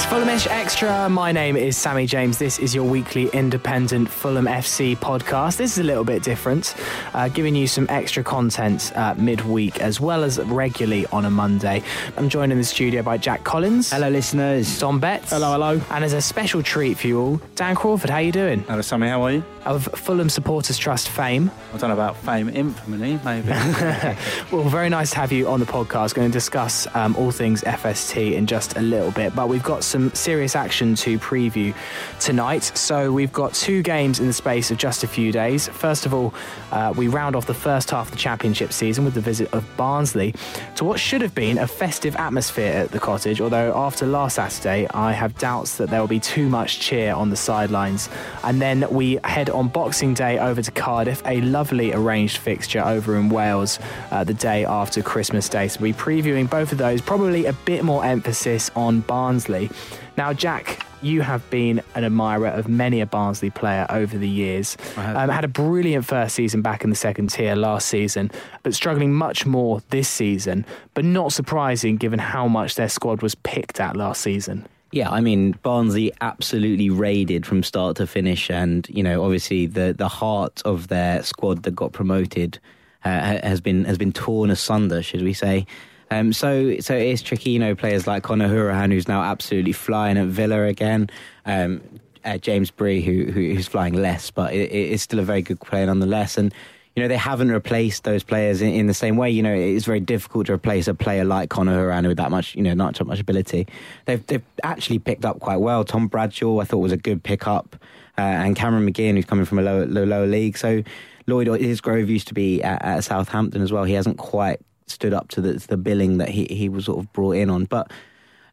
It's Fulhamish Extra. My name is Sammy James. This is your weekly independent Fulham FC podcast. This is a little bit different, uh, giving you some extra content uh, midweek as well as regularly on a Monday. I'm joined in the studio by Jack Collins. Hello, listeners. Tom Betts. Hello, hello. And as a special treat for you all, Dan Crawford. How are you doing? Hello, Sammy. How are you? Of Fulham Supporters Trust fame. I don't know about fame, infamy, maybe. well, very nice to have you on the podcast. Going to discuss um, all things FST in just a little bit, but we've got some serious action to preview tonight. So we've got two games in the space of just a few days. First of all, uh, we round off the first half of the championship season with the visit of Barnsley to what should have been a festive atmosphere at the cottage. Although after last Saturday, I have doubts that there will be too much cheer on the sidelines. And then we head on Boxing Day over to Cardiff, a lovely arranged fixture over in Wales uh, the day after Christmas Day. So we'll be previewing both of those, probably a bit more emphasis on Barnsley. Now, Jack, you have been an admirer of many a Barnsley player over the years. Um, had a brilliant first season back in the second tier last season, but struggling much more this season. But not surprising given how much their squad was picked at last season. Yeah, I mean Barnsley absolutely raided from start to finish, and you know obviously the the heart of their squad that got promoted uh, has been has been torn asunder, should we say? Um, so so it is tricky, you know, players like Conor Hourihane, who's now absolutely flying at Villa again. Um, uh, James Bree, who, who, who's flying less, but it, it is still a very good player nonetheless. And you know they haven't replaced those players in, in, the same way. You know it's very difficult to replace a player like Conor Hourihane with that much, you know, not so much ability. They've they've actually picked up quite well. Tom Bradshaw, I thought was a good pickup, uh, and Cameron McGeehan, who's coming from a lower, lower league. So Lloyd Isgrove used to be at, at Southampton as well. He hasn't quite stood up to the, the billing that he, he was sort of brought in on. But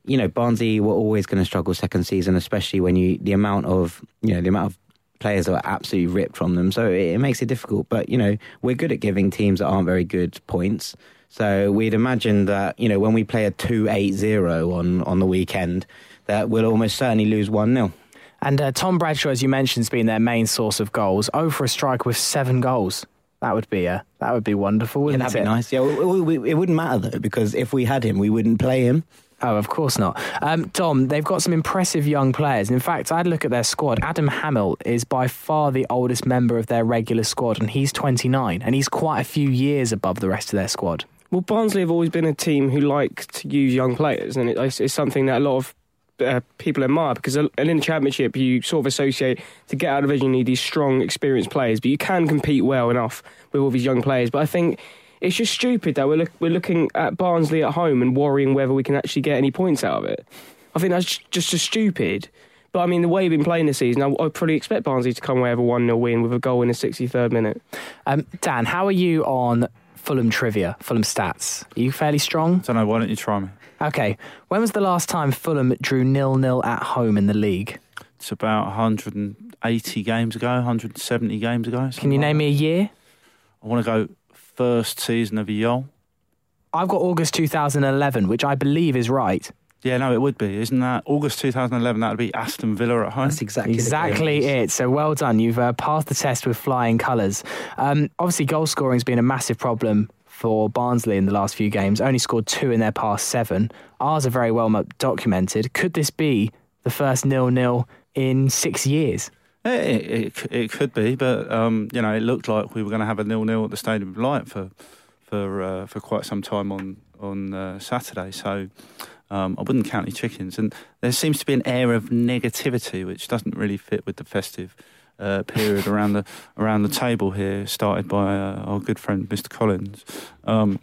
you know, Barnsley were always going to struggle second season, especially when you the amount of you know the amount of players are absolutely ripped from them. So it, it makes it difficult. But you know, we're good at giving teams that aren't very good points. So we'd imagine that you know when we play a two eight zero on on the weekend, that we'll almost certainly lose one 0 and uh, Tom Bradshaw, as you mentioned, has been their main source of goals. Oh, for a strike with seven goals. That would be a that would be wonderful, wouldn't yeah, that'd it? be nice. Yeah, we, we, it wouldn't matter though because if we had him, we wouldn't play him. Oh, of course not. Um, Tom, they've got some impressive young players. In fact, I had a look at their squad. Adam Hammill is by far the oldest member of their regular squad, and he's 29, and he's quite a few years above the rest of their squad. Well, Barnsley have always been a team who like to use young players, and it's, it's something that a lot of uh, people admire because in the championship you sort of associate to get out of division you need these strong experienced players but you can compete well enough with all these young players but I think it's just stupid that we're, look, we're looking at Barnsley at home and worrying whether we can actually get any points out of it I think that's just as stupid but I mean, the way you've been playing this season, I, would probably expect Barnsley to come away with a 1 0 win with a goal in the 63rd minute. Um, Dan, how are you on Fulham trivia, Fulham stats? Are you fairly strong? I don't know. Why don't you try me? Okay. When was the last time Fulham drew nil nil at home in the league? It's about 180 games ago, 170 games ago. Can you name me a year? I want to go first season of Jol. I've got August 2011, which I believe is right. Yeah, no, it would be, isn't that August 2011? That would be Aston Villa at home. That's exactly exactly it. So well done. You've uh, passed the test with flying colours. Um, obviously, goal scoring's been a massive problem for Barnsley in the last few games. Only scored two in their past seven. Ours are very well documented. Could this be the first nil-nil in six years? It, it, it could be, but um, you know, it looked like we were going to have a nil-nil at the Stadium of Light for for uh, for quite some time on on uh, Saturday. So um, I wouldn't count any chickens. And there seems to be an air of negativity which doesn't really fit with the festive uh, period around the around the table here, started by uh, our good friend Mr. Collins. Um,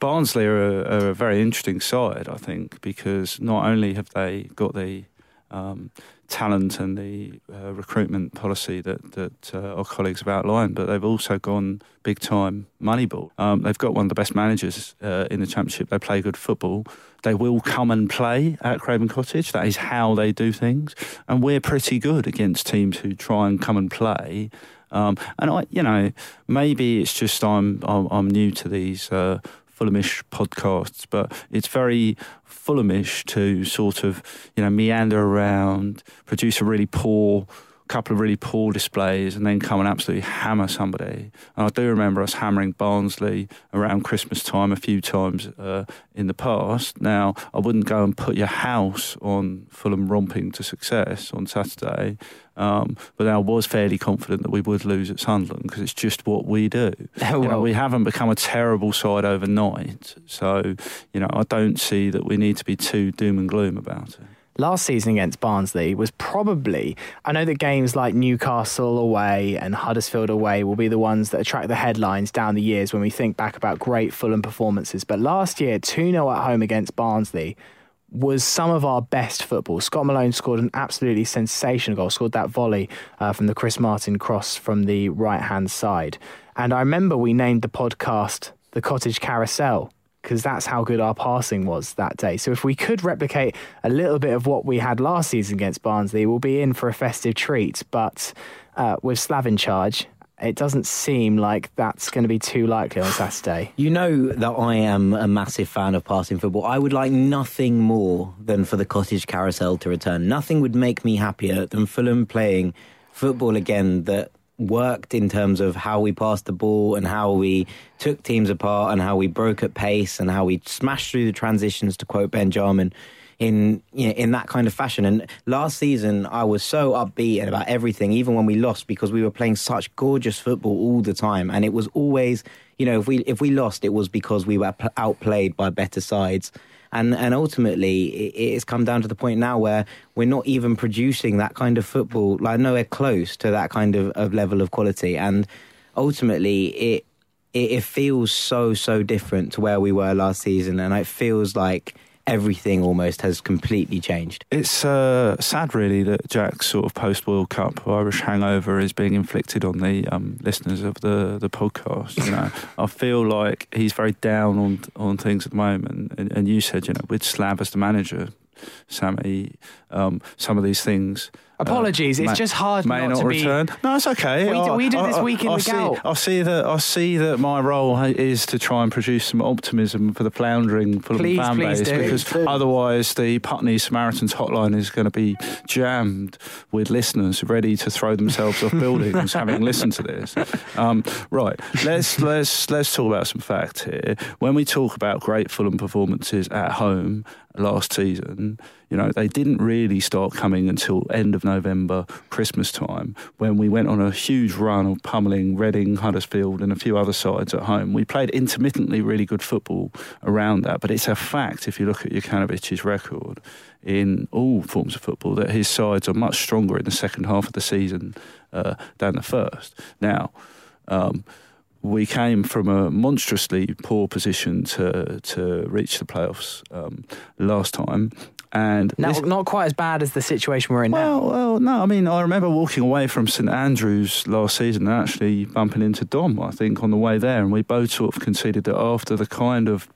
Barnsley are a, are a, very interesting side, I think, because not only have they got the um, talent and the uh, recruitment policy that that uh, our colleagues have outlined, but they've also gone big time moneyball. Um, they've got one of the best managers uh, in the championship. They play good football. They will come and play at Craven Cottage. That is how they do things, and we're pretty good against teams who try and come and play. Um, and I, you know, maybe it's just I'm I'm, I'm new to these uh, Fulhamish podcasts, but it's very Fulhamish to sort of, you know, meander around, produce a really poor couple of really poor displays and then come and absolutely hammer somebody. And I do remember us hammering Barnsley around Christmas time a few times uh, in the past. Now, I wouldn't go and put your house on Fulham romping to success on Saturday, um, but I was fairly confident that we would lose at Sunderland because it's just what we do. well, you know, we haven't become a terrible side overnight, so you know I don't see that we need to be too doom and gloom about it last season against Barnsley was probably, I know that games like Newcastle away and Huddersfield away will be the ones that attract the headlines down the years when we think back about great Fulham performances. But last year, 2 0 at home against Barnsley was some of our best football. Scott Malone scored an absolutely sensational goal, scored that volley uh, from the Chris Martin cross from the right hand side. And I remember we named the podcast The Cottage Carousel because that's how good our passing was that day. So if we could replicate a little bit of what we had last season against Barnsley, we'll be in for a festive treat. But uh, with Slav in charge, it doesn't seem like that's going to be too likely on Saturday. You know that I am a massive fan of passing football. I would like nothing more than for the cottage carousel to return. Nothing would make me happier than Fulham playing football again that worked in terms of how we passed the ball and how we took teams apart and how we broke at pace and how we smashed through the transitions, to quote Ben Jarman, in you know, in that kind of fashion. And last season, I was so upbeat about everything, even when we lost, because we were playing such gorgeous football all the time, and it was always, you know, if we if we lost, it was because we were outplayed by better sides and and ultimately it, it's come down to the point now where we're not even producing that kind of football, like nowhere close to that kind of, of level of quality, and ultimately it, it it feels so so different to where we were last season, and it feels like everything almost has completely changed. It's uh, sad, really, that Jack's sort of post World Cup Irish hangover is being inflicted on the um, listeners of the the podcast. You know, I feel like he's very down on on things at the moment. And, and you said, you know, with Slav as the manager, Sammy, um, some of these things Apologies, uh, it's may, just hard may not, not to return. Be... No, it's okay. We, I, we did this week in I, the see, gout. I see that. I see that my role is to try and produce some optimism for the floundering Fulham please, fan please base do. because do. otherwise the Putney Samaritans hotline is going to be jammed with listeners ready to throw themselves off buildings having listened to this. Um, right, let's let's let's talk about some facts here. When we talk about great Fulham performances at home last season, you know, they didn't really start coming until end of November, Christmas time, when we went on a huge run of pummeling Reading, Huddersfield, and a few other sides at home. We played intermittently really good football around that, but it's a fact if you look at Jokanovic's record in all forms of football that his sides are much stronger in the second half of the season uh, than the first. Now, um, we came from a monstrously poor position to to reach the playoffs um, last time. And now, this, not quite as bad as the situation we're in well, now. Well, no, I mean, I remember walking away from St Andrews last season and actually bumping into Dom, I think, on the way there, and we both sort of conceded that after the kind of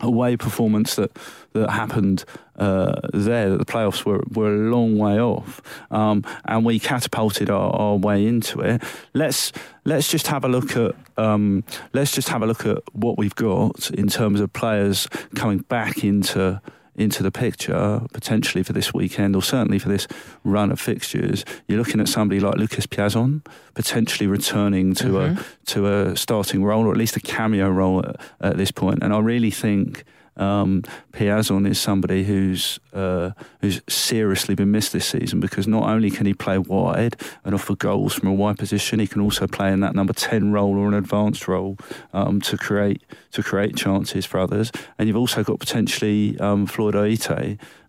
away performance that that happened uh, there that the playoffs were, were a long way off, um, and we catapulted our, our, way into it. Let's let's just have a look at um, let's just have a look at what we've got in terms of players coming back into into the picture potentially for this weekend or certainly for this run of fixtures, you're looking at somebody like Lucas Piazon potentially returning to mm-hmm. a to a starting role or at least a cameo role at, at this point. And I really think um, Piazon is somebody who's uh, who's seriously been missed this season because not only can he play wide and offer goals from a wide position, he can also play in that number ten role or an advanced role um, to create to create chances for others. And you've also got potentially um, Floyd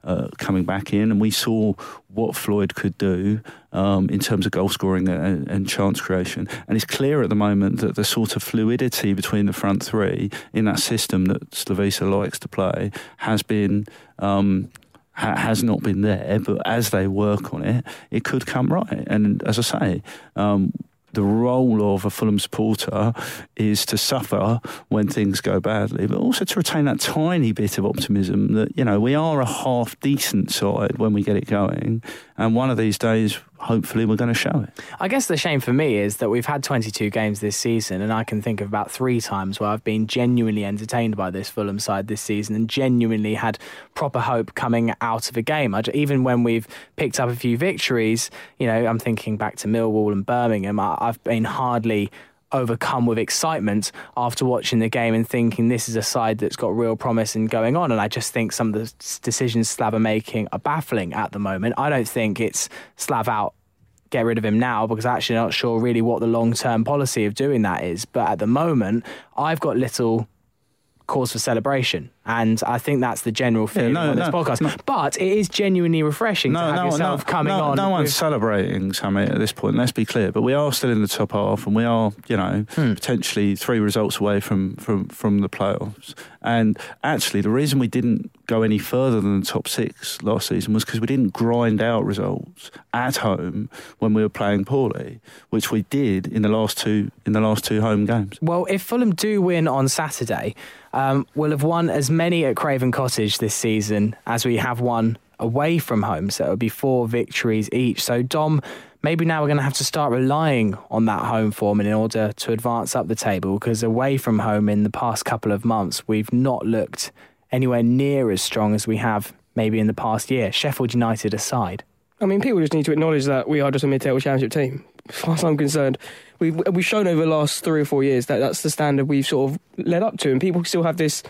uh, coming back in, and we saw what Floyd could do um, in terms of goal scoring and, and, chance creation. And it's clear at the moment that the sort of fluidity between the front three in that system that Slavisa likes to play has been. Um, has not been there, but as they work on it, it could come right. And as I say, um, the role of a Fulham supporter is to suffer when things go badly, but also to retain that tiny bit of optimism that, you know, we are a half decent side when we get it going. And one of these days, hopefully we're going to show it. I guess the shame for me is that we've had 22 games this season, and I can think of about three times where I've been genuinely entertained by this Fulham side this season and genuinely had proper hope coming out of a game. I, even when we've picked up a few victories, you know, I'm thinking back to Millwall and Birmingham, I, I've been hardly overcome with excitement after watching the game and thinking this is a side that's got real promise and going on. And I just think some of the decisions Slav are making are baffling at the moment. I don't think it's Slav out. Get rid of him now because I'm actually not sure really what the long term policy of doing that is. But at the moment, I've got little cause for celebration. And I think that's the general feeling no, on this no, podcast. no. But it is genuinely refreshing to have yourself coming no, on. No one's with- celebrating Summit at this point. Let's be clear, but we are still in the top half, and we are, you know, Hmm. potentially three results away from from from the playoffs. And actually, the reason we didn't go any further than the top six last season was because we didn't grind out results at home when we were playing poorly, which we did in the last two in the last two home games. Well, if Fulham do win on Saturday, um, we'll have won as many at Craven Cottage this season as we have won away from home. So it'll be four victories each. So, Dom, maybe now we're going to have to start relying on that home form in order to advance up the table because away from home in the past couple of months, we've not looked anywhere near as strong as we have maybe in the past year, Sheffield United aside. I mean, people just need to acknowledge that we are just a mid-table championship team. As far as I'm concerned, we've we've shown over the last three or four years that that's the standard we've sort of led up to, and people still have this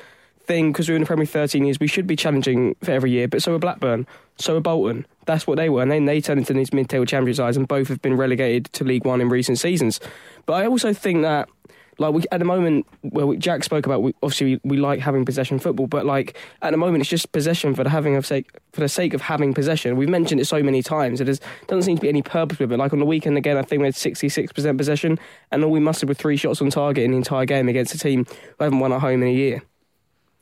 thing because we're in the Premier 13 years. We should be challenging for every year, but so are Blackburn, so are Bolton. That's what they were, and then they turned into these mid-table champion sides, and both have been relegated to League One in recent seasons. But I also think that. Like we, at the moment, well, we, Jack spoke about. We, obviously, we, we like having possession football, but like at the moment, it's just possession for the having of sake for the sake of having possession. We've mentioned it so many times. It is, doesn't seem to be any purpose with it. Like on the weekend again, I think we had sixty six percent possession, and all we mustered were three shots on target in the entire game against a team who haven't won at home in a year.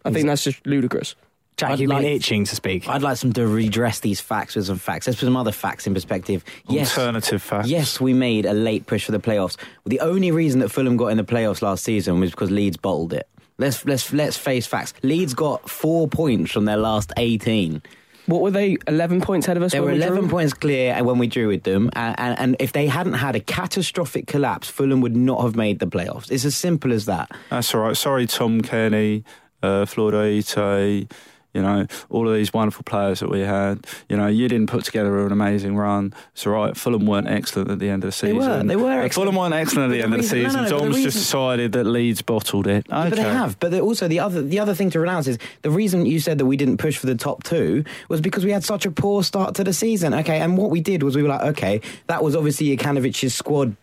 I think that's just ludicrous. Jack, I'd you've like- been itching to speak. I'd like them to redress these facts with some facts. Let's put some other facts in perspective. Yes, Alternative facts. Yes, we made a late push for the playoffs. The only reason that Fulham got in the playoffs last season was because Leeds bottled it. Let's let's let's face facts. Leeds got four points from their last eighteen. What were they? Eleven points ahead of us. They when were we drew? eleven points clear when we drew with them, and, and, and if they hadn't had a catastrophic collapse, Fulham would not have made the playoffs. It's as simple as that. That's all right. Sorry, Tom Cairney, uh, Florida you know, all of these wonderful players that we had. You know, you didn't put together an amazing run. It's all right. Fulham weren't excellent at the end of the season. They were, they were excellent. Fulham weren't excellent at the the end of the season. no, no, the just decided that Leeds bottled it. Okay. But they have. But also the other the other thing to announce is the reason you said that we didn't push for the top two was because we had such a poor start to the season. Okay, and what we did was we were like, okay, that was obviously Jokanovic's squad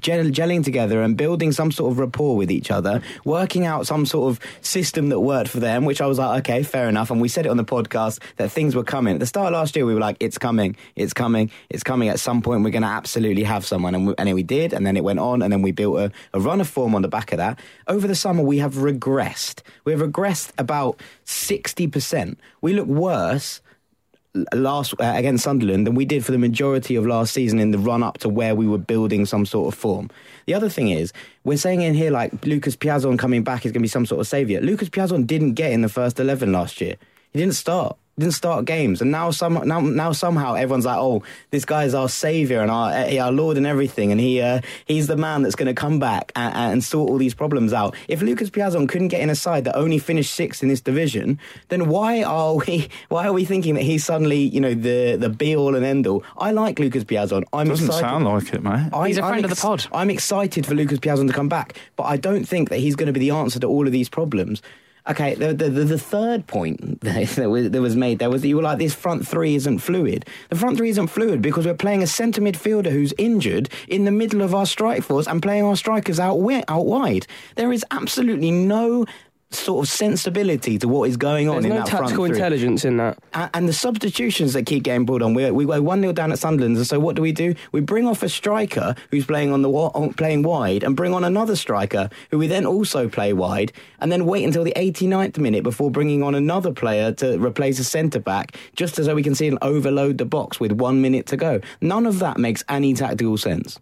gel, gelling together and building some sort of rapport with each other, working out some sort of system that worked for them. Which I was like, okay, fair enough. And we said it on the podcast that things were coming. At the start of last year, we were like, it's coming, it's coming, it's coming. At some point, we're going to absolutely have someone, and we, and we did, and then it went on, and then we built a, a run of form on the back of that. Over the summer, we have regressed. We have regressed about sixty percent. We look worse last uh, against Sunderland than we did for the majority of last season in the run up to where we were building some sort of form. The other thing is, we're saying in here like Lucas Piazon coming back is going to be some sort of saviour. Lucas Piazon didn't get in the first 11 last year. He didn't start. Didn't start games, and now some now, now somehow everyone's like, oh, this guy's our savior and our eh, our lord and everything, and he uh, he's the man that's going to come back and, and sort all these problems out. If Lucas Piazon couldn't get in a side that only finished sixth in this division, then why are we why are we thinking that he's suddenly you know the the be all and end all? I like Lucas Piazon. I'm Doesn't excited. sound like it, mate. I- He's a I'm friend of the pod. I'm excited for Lucas Piazon to come back, but I don't think that he's going to be the answer to all of these problems. Okay, the the, the, third point that, was, that was made there was that you were like this front three isn't fluid. The front three isn't fluid because we're playing a centre midfielder who's injured in the middle of our strike force and playing our strikers out out wide. There is absolutely no sort of sensibility to what is going on There's in no that front tactical three. intelligence in that. A- And the substitutions that keep getting brought on, we we go one 0 down at Sunderland, and so what do we do? We bring off a striker who's playing on the on- playing wide, and bring on another striker who we then also play wide, and then wait until the 89th minute before bringing on another player to replace a centre back, just as though we can see and overload the box with one minute to go. None of that makes any tactical sense.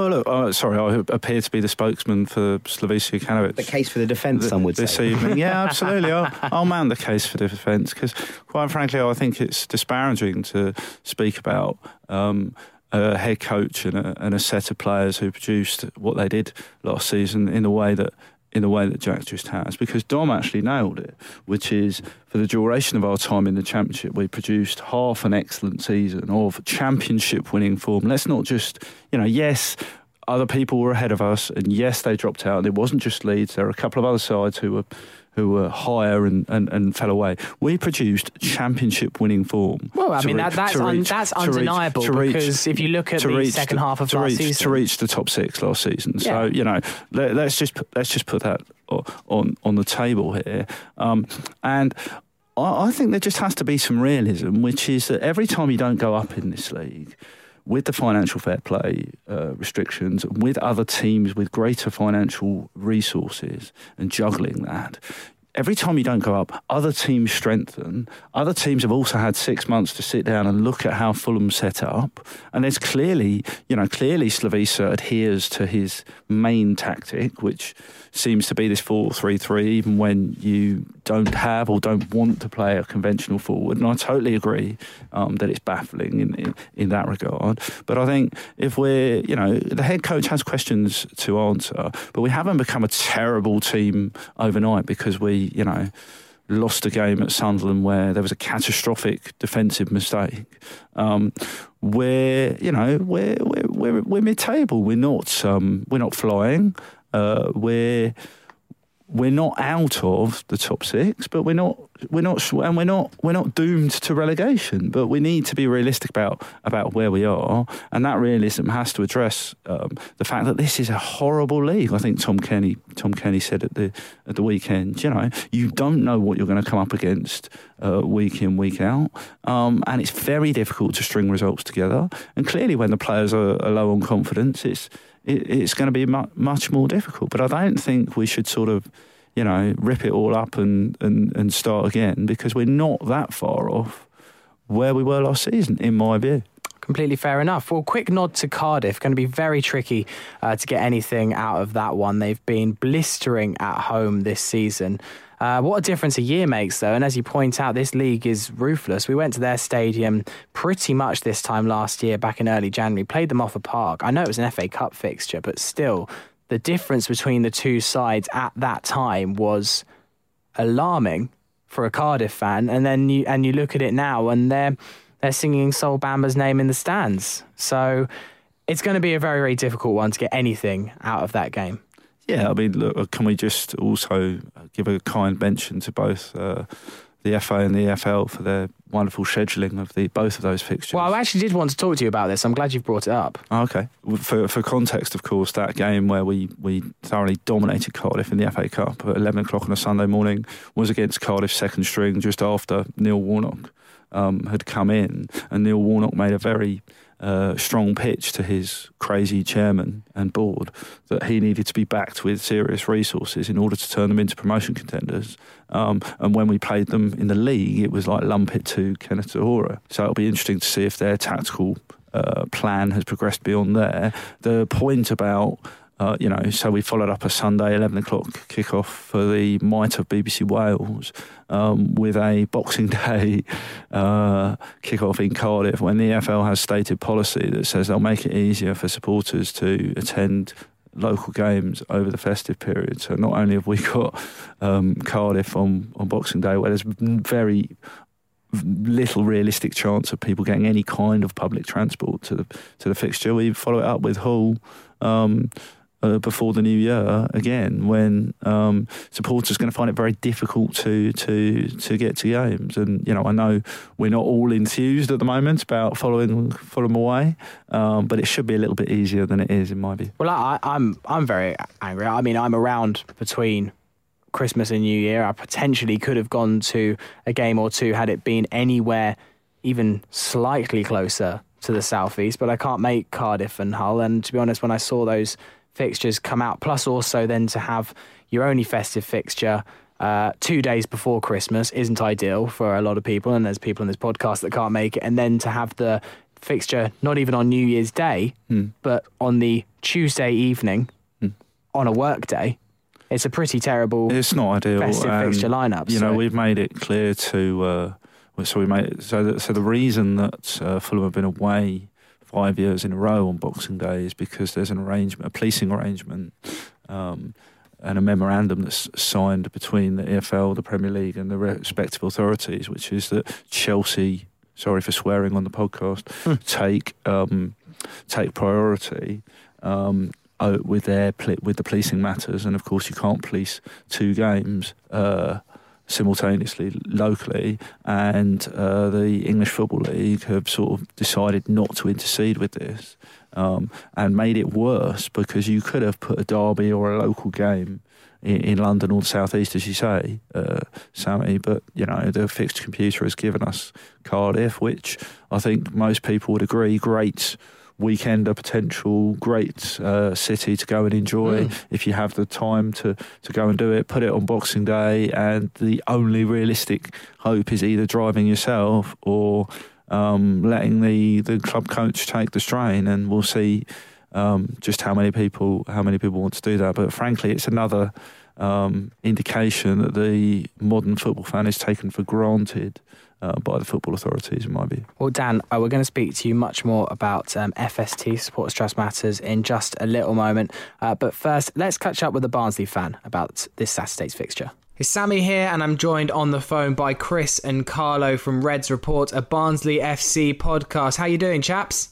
Oh look, uh, sorry, I appear to be the spokesman for Slavisa Jokanovic. The case for the defence, some would this say. evening. Yeah, absolutely. I'll, I'll mount the case for the defence because, quite frankly, I think it's disparaging to speak about um, a head coach and a, and a set of players who produced what they did last season in the way that in the way that Jack just has, because Dom actually nailed it, which is for the duration of our time in the championship, we produced half an excellent season of championship winning form. Let's not just, you know, yes, other people were ahead of us, and yes, they dropped out. And it wasn't just Leeds; there were a couple of other sides who were who were higher and, and, and fell away. We produced championship winning form. Well, I mean, re- that, that's, un, reach- that's to reach- undeniable to reach- because if you look at the reach second half of last reach, season. to reach the top six last season. So you know, let, us just let's just put that on on the table here, um, and. I I think there just has to be some realism, which is that every time you don't go up in this league, with the financial fair play uh, restrictions, with other teams with greater financial resources and juggling that, every time you don't go up, other teams strengthen. Other teams have also had six months to sit down and look at how Fulham set up. And there's clearly, you know, clearly Slavisa adheres to his main tactic, which seems to be this 4 3 3, even when you don't have or don't want to play a conventional forward. And I totally agree um, that it's baffling in, in, in that regard. But I think if we're, you know, the head coach has questions to answer, but we haven't become a terrible team overnight because we, you know, lost a game at Sunderland where there was a catastrophic defensive mistake. Um, we're, you know, we're we're we're, we're mid-table. We're not um, we're not flying. Uh, we're we're not out of the top six, but we're not we're not and we're not we're not doomed to relegation. But we need to be realistic about about where we are, and that realism has to address um, the fact that this is a horrible league. I think Tom Cairney Tom Cairney said at the at the weekend, you know, you don't know what you're going to come up against uh, week in week out, um, and it's very difficult to string results together. And clearly, when the players are, are low on confidence, it's it, it's going to be mu- much more difficult. But I don't think we should sort of, you know, rip it all up and, and, and start again because we're not that far off where we were last season, in my view. Completely fair enough. Well, quick nod to Cardiff. Going to be very tricky uh, to get anything out of that one. They've been blistering at home this season. Uh, what a difference a year makes, though. And as you point out, this league is ruthless. We went to their stadium pretty much this time last year, back in early January, played them off a park. I know it was an FA Cup fixture, but still, the difference between the two sides at that time was alarming for a Cardiff fan. And then you and you look at it now, and they're they're singing Sol Bamba's name in the stands. So it's going to be a very very difficult one to get anything out of that game. Yeah, I mean, look, can we just also give a kind mention to both uh, the FA and the EFL for their wonderful scheduling of the both of those fixtures? Well, I actually did want to talk to you about this. I'm glad you've brought it up. Oh, Okay. For for context, of course, that game where we, we thoroughly dominated Cardiff in the FA Cup at 11 o'clock on a Sunday morning was against Cardiff's second string just after Neil Warnock um, had come in. And Neil Warnock made a very uh, strong pitch to his crazy chairman and board that he needed to be backed with serious resources in order to turn them into promotion contenders. Um, and when we played them in the league, it was like lump it to Kenneth Zohore. So it'll be interesting to see if their tactical uh, plan has progressed beyond there. The point about uh, you know, so we followed up a Sunday 11 o'clock kickoff for the might of BBC Wales um, with a Boxing Day uh, kickoff in Cardiff when the EFL has stated policy that says they'll make it easier for supporters to attend local games over the festive period. So not only have we got um, Cardiff on, on Boxing Day, where there's very little realistic chance of people getting any kind of public transport to the to the fixture. We follow it up with Hull um, uh, before the new year again, when um, supporters are going to find it very difficult to to to get to games. And you know, I know we're not all enthused at the moment about following Fulham away, um, but it should be a little bit easier than it is in my view. Well, I, I'm I'm very angry. I mean, I'm around between Christmas and New Year. I potentially could have gone to a game or two had it been anywhere even slightly closer to the southeast, but I can't make Cardiff and Hull. And to be honest, when I saw those fixtures come out, plus also then to have your only festive fixture. Uh, two days before Christmas isn't ideal for a lot of people, and there's people in this podcast that can't make it. And then to have the fixture not even on New Year's Day, Mm. but on the Tuesday evening Mm. on a work day. It's a pretty terrible. It's not ideal. Festive and, fixture lineup, You know, we've made it clear to. Uh, so we made so. The, so the reason that uh, Fulham have been away five years in a row on Boxing Day is because there's an arrangement, a policing arrangement, um, and a memorandum that's signed between the EFL, the Premier League, and the respective authorities, which is that Chelsea. Sorry for swearing on the podcast. take um, take priority. Um, with their with the policing matters, and of course you can't police two games uh, simultaneously locally. And uh, the English Football League have sort of decided not to intercede with this, um, and made it worse because you could have put a derby or a local game. In, London or the southeast, as you say, uh, Sammy, but you know the fixed computer has given us Cardiff, which I think most people would agree great weekender potential, great uh, city to go and enjoy Mm. if you have the time to, to go and do it. Put it on Boxing Day, and the only realistic hope is either driving yourself or um, letting the, the club coach take the strain, and we'll see um, just how many people how many people want to do that. But frankly, it's another um, indication that the modern football fan is taken for granted. Uh, by the football authorities, in my view. Well, Dan, uh, we're going to speak to you much more about um, FST, Supporters Trust Matters, in just a little moment. Uh, but first, let's catch up with a Barnsley fan about this Saturday's fixture. It's Sammy here, and I'm joined on the phone by Chris and Carlo from Reds Report, a Barnsley FC podcast. How you doing, chaps?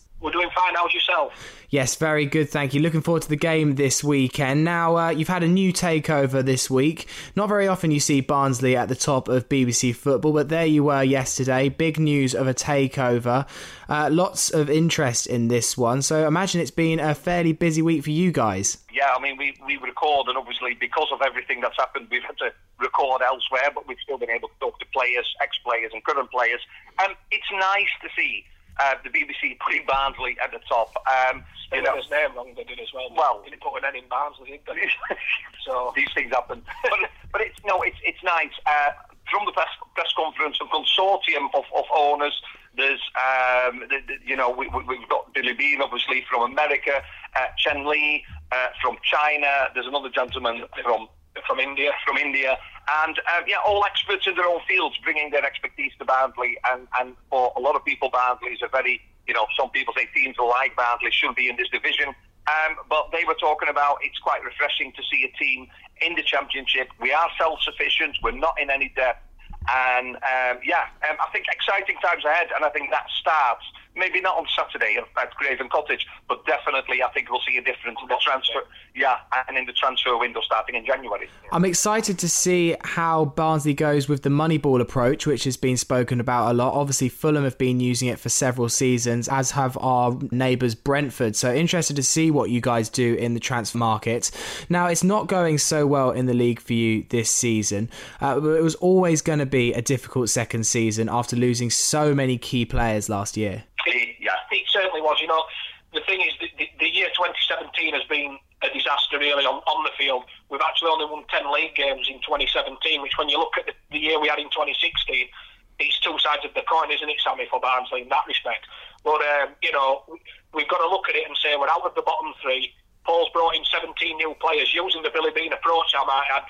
We're doing fine. How's yourself? Yes, very good, thank you. Looking forward to the game this weekend. Now, uh, you've had a new takeover this week. Not very often you see Barnsley at the top of BBC football, but there you were yesterday. Big news of a takeover. Uh, lots of interest in this one, so imagine it's been a fairly busy week for you guys. Yeah, I mean, we, we record, and obviously, because of everything that's happened, we've had to record elsewhere, but we've still been able to talk to players, ex players, and current players. Um, it's nice to see uh, the BBC putting Barnsley at the top. Um, you know, his name wrong, they did as well. Well- they didn't put an N in Barnsley, so these things happen. but, but it's no, it's it's nice. Uh, from the press, press conference, a consortium of, of owners. There's, um, the, the, you know, we, we, we've got Billy Beane, obviously from America, uh, Chien Lee uh, from China. There's another gentleman from From India. from India, and uh, yeah, all experts in their own fields, bringing their expertise to Barnsley. And, and for a lot of people, Barnsley is a very, you know, some people say teams like Barnsley should be in this division. Um, but they were talking about it's quite refreshing to see a team in the championship. We are self-sufficient. We're not in any debt. And um, yeah, um, I think exciting times ahead, and I think that starts maybe not on Saturday at Craven Cottage, but definitely I think we'll see a difference in the transfer. Yeah, and in the transfer window starting in January. I'm excited to see how Barnsley goes with the Moneyball approach, which has been spoken about a lot. Obviously, Fulham have been using it for several seasons, as have our neighbours Brentford. So, interested to see what you guys do in the transfer market. Now, it's not going so well in the league for you this season. Uh, but it was always going to be a difficult second season after losing so many key players last year. Yeah, It certainly was. You know, the thing is, the, the, the year 2017 has been a disaster really on, on the field. We've actually only won 10 league games in 2017, which when you look at the, the year we had in 2016, it's two sides of the coin, isn't it, Sammy, for Barnsley in that respect. But, um, you know, we, we've got to look at it and say we're out of the bottom three. Paul's brought in 17 new players using the Billy Beane approach. I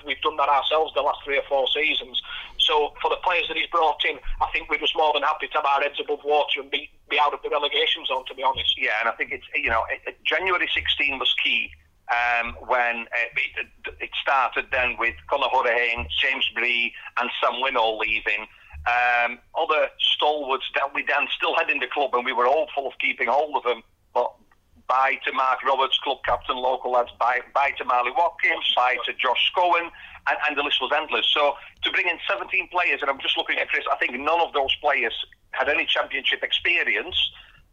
we've done that ourselves the last three or four seasons. So for the players that he's brought in, I think we're just more than happy to have our heads above water and be, be out of the relegation zone, to be honest. Yeah, and I think it's you know it, January 16 was key um, when uh, it, it started then with Conor Hourihane, James Bree, and Sam Winnall leaving. Um, other stalwarts that we then still had in the club, and we were hopeful of keeping hold of them, but. Bye to Mark Roberts, club captain, local lads. Bye, bye to Marley Watkins. Bye to Josh Scowen, and, and the list was endless. So to bring in 17 players, and I'm just looking at Chris. I think none of those players had any championship experience.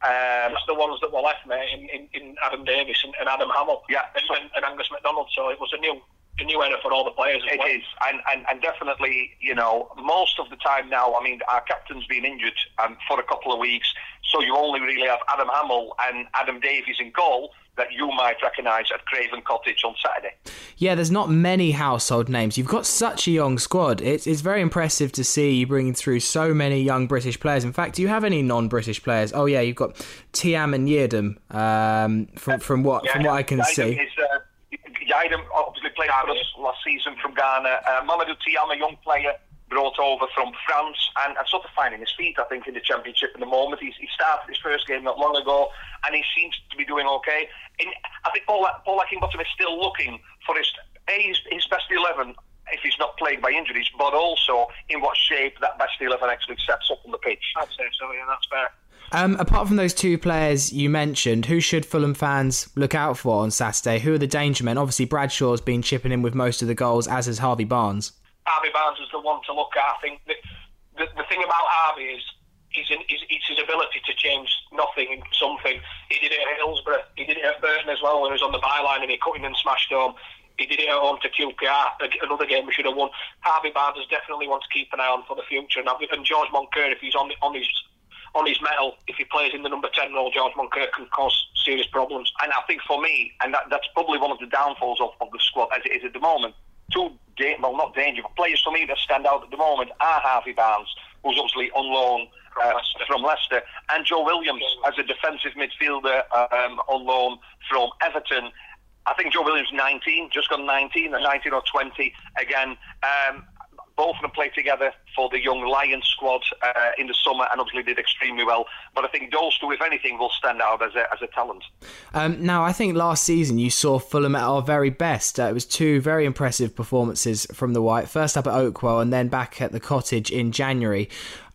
Um, It's the ones that were left, mate, in, in, in Adam Davies and, and Adam Hammill Yeah. and, and, and Angus MacDonald. So it was a new a new era for all the players. as It well. is, and, and, and definitely, you know, most of the time now, I mean, our captain's been injured um, for a couple of weeks, so you only really have Adam Hammill and Adam Davies in goal. that you might recognise at Craven Cottage on Saturday. Yeah, there's not many household names. You've got such a young squad. It's, it's very impressive to see you bringing through so many young British players. In fact, do you have any non-British players? Oh yeah, you've got Thiam and Yiadom. Um, from from what yeah, from what I can Yiadom see. Is, uh, Yiadom obviously played for us last season from Ghana. Uh, Mamadou Thiam, a young player brought over from France and, and sort of finding his feet, I think, in the championship at the moment. He's, he started his first game not long ago and he seems to be doing okay. In, I think Paul, Paul is still looking for his, a, his, his best 11 if he's not plagued by injuries, but also in what shape that best 11 actually sets up on the pitch. I'd say so, yeah, that's fair. Um, apart from those two players you mentioned, who should Fulham fans look out for on Saturday? Who are the danger men? Obviously, Bradshaw's been chipping in with most of the goals, as has Harvey Barnes. Harvey Barnes is the one to look at. I think the, the, the thing about Harvey is he's in, he's, it's his ability to change nothing into something. He did it at Hillsborough. He did it at Burton as well when he was on the byline and he cut in and smashed home. He did it at home to QPR, another game we should have won. Harvey Barnes definitely want to keep an eye on for the future. And, and George Moncur, if he's on, on his on his mettle, if he plays in the number 10 role, George Moncur can cause serious problems. And I think for me, and that, that's probably one of the downfalls of, of the squad as it is at the moment, two, da- well, not dangerous, players for me that stand out at the moment are Harvey Barnes, who's obviously on loan uh, from Leicester, and Joe Williams as a defensive midfielder um, on loan from Everton. I think Joe Williams 19, just gone 19, 19 or 20 again. Um, both of them played together for the young Lions squad uh, in the summer and obviously did extremely well. But I think those two, if anything, will stand out as a, as a talent. Um, now, I think last season you saw Fulham at our very best. Uh, it was two very impressive performances from the White, first up at Oakwell and then back at the Cottage in January.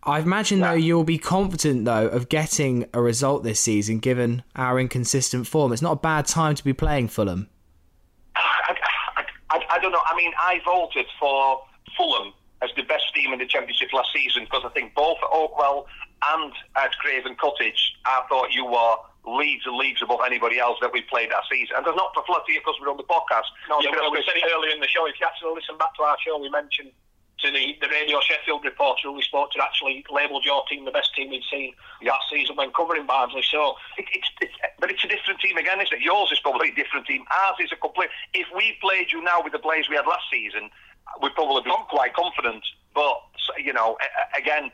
I imagine, yeah. though, you'll be confident, though, of getting a result this season given our inconsistent form. It's not a bad time to be playing Fulham. I, I, I, I don't know. I mean, I voted for Fulham as the best team in the Championship last season because I think both at Oakwell and at Craven Cottage, I thought you were leagues and leagues above anybody else that we played that season. And there's not for flutter because we're on the podcast. No, yeah, well, we said it earlier in the show. If you actually listen back to our show, we mentioned to the, the Radio Sheffield reporter who we spoke to actually labelled your team the best team we'd seen yeah. that season when covering Barnsley. So, it, it's, it's, but it's a different team again, isn't it? Yours is probably a different team. Ours is a complete. If we played you now with the players we had last season, we'd probably be quite confident. But you know, again,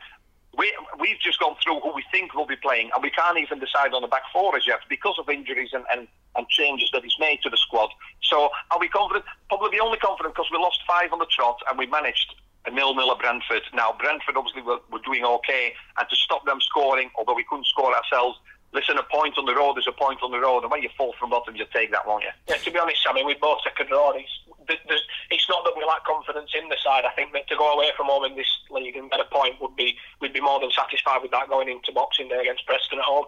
we we've just gone through who we think will be playing, and we can't even decide on the back four as yet because of injuries and, and, and changes that he's made to the squad. So are we confident? Probably only confident because we lost five on the trot and we managed a nil-nil at Brentford. Now Brentford obviously were, were doing okay, and to stop them scoring, although we couldn't score ourselves, listen, a point on the road is a point on the road, and when you fall from bottom, you take that, won't you? Yeah, to be honest, Sammy, we both took a draw. It's, it's not that we lack confidence in the side. I think that to go away from home in this league and get a point would be we'd be more than satisfied with that going into Boxing Day against Preston at home.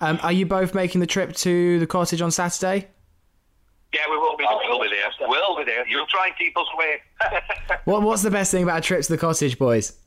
Um, are you both making the trip to the cottage on Saturday? Yeah, we will be. Oh, we'll be there. We'll be there. You'll try and keep us away. what, what's the best thing about a trip to the cottage, boys?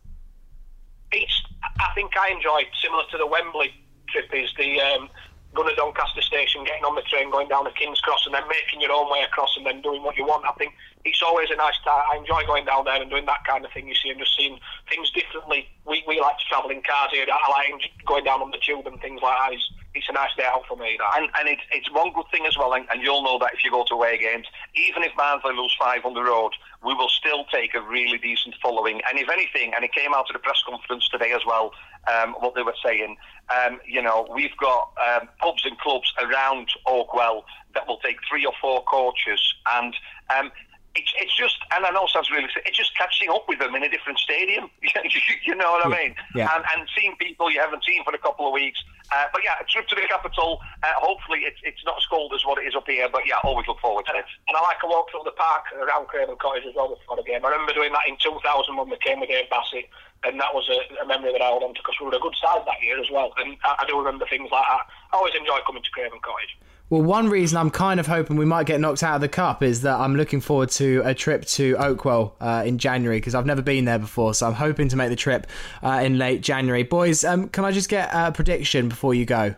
It's. I think I enjoy similar to the Wembley trip is the um, going to Doncaster Station, getting on the train, going down to King's Cross, and then making your own way across, and then doing what you want. I think it's always a nice time. I enjoy going down there and doing that kind of thing. You see, and just seeing things differently. We, we like to travel in cars here. I like going down on the tube and things like that. It's, it's a nice day out for me. That. And, and it's, it's one good thing as well, and, and you'll know that if you go to away games, even if Barnsley lose five on the road, we will still take a really decent following. And if anything, and it came out at the press conference today as well, um, what they were saying, um, you know, we've got um, pubs and clubs around Oakwell that will take three or four coaches, and um, it's, it's just, and I know it sounds really, it's just catching up with them in a different stadium. you know what I mean? Yeah. And, and seeing people you haven't seen for a couple of weeks. Uh, but yeah, a trip to the capital. Uh, hopefully, it's it's not as cold as what it is up here. But yeah, always look forward to it. And I like a walk through the park around Craven Cottage as well before the game. I remember doing that in 2000 when we came with Dave Bassett, and that was a, a memory that I hold on to because we were a good side that year as well. And I, I do remember things like that. I always enjoy coming to Craven Cottage. Well, one reason I'm kind of hoping we might get knocked out of the cup is that I'm looking forward to a trip to Oakwell uh, in January because I've never been there before. So I'm hoping to make the trip uh, in late January. Boys, um, can I just get a prediction before you go?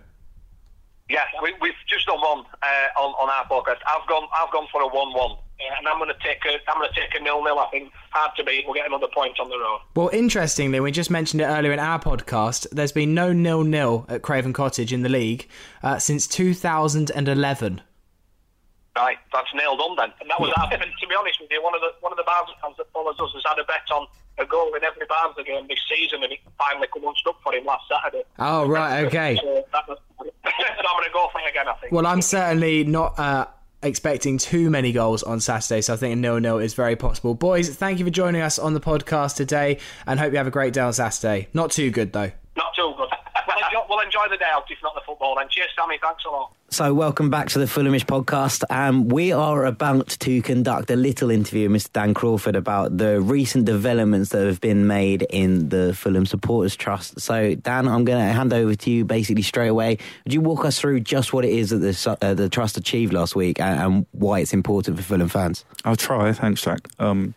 Yeah, we, have just done one uh, on, on our podcast. I've gone, I've gone for a one-one. Yeah, and I'm going to take a, I'm going to take a nil-nil. I think hard to beat. We'll get another point on the road. Well, interestingly, we just mentioned it earlier in our podcast. There's been no nil-nil at Craven Cottage in the league uh, since 2011. Right, that's nailed on then. And that was our, and to be honest with you, one of the one of the Barnsley fans that follows us has had a bet on a goal in every Barnsley game this season, and it finally come unstuck for him last Saturday. Oh right, okay. So, that was, so I'm going to go for it again. I think. Well, I'm certainly not uh, expecting too many goals on Saturday, so I think a nil-nil is very possible. Boys, thank you for joining us on the podcast today, and hope you have a great day on Saturday. Not too good though. Not too. We'll enjoy, we'll enjoy the day out, if not the football. Then cheers, Sammy. Thanks a lot. So, welcome back to the Fulhamish podcast. Um, we are about to conduct a little interview with Mr. Dan Crawford about the recent developments that have been made in the Fulham Supporters Trust. So, Dan, I'm going to hand over to you basically straight away. Would you walk us through just what it is that the, uh, the Trust achieved last week and, and, why it's important for Fulham fans? I'll try. Thanks, Jack. Um,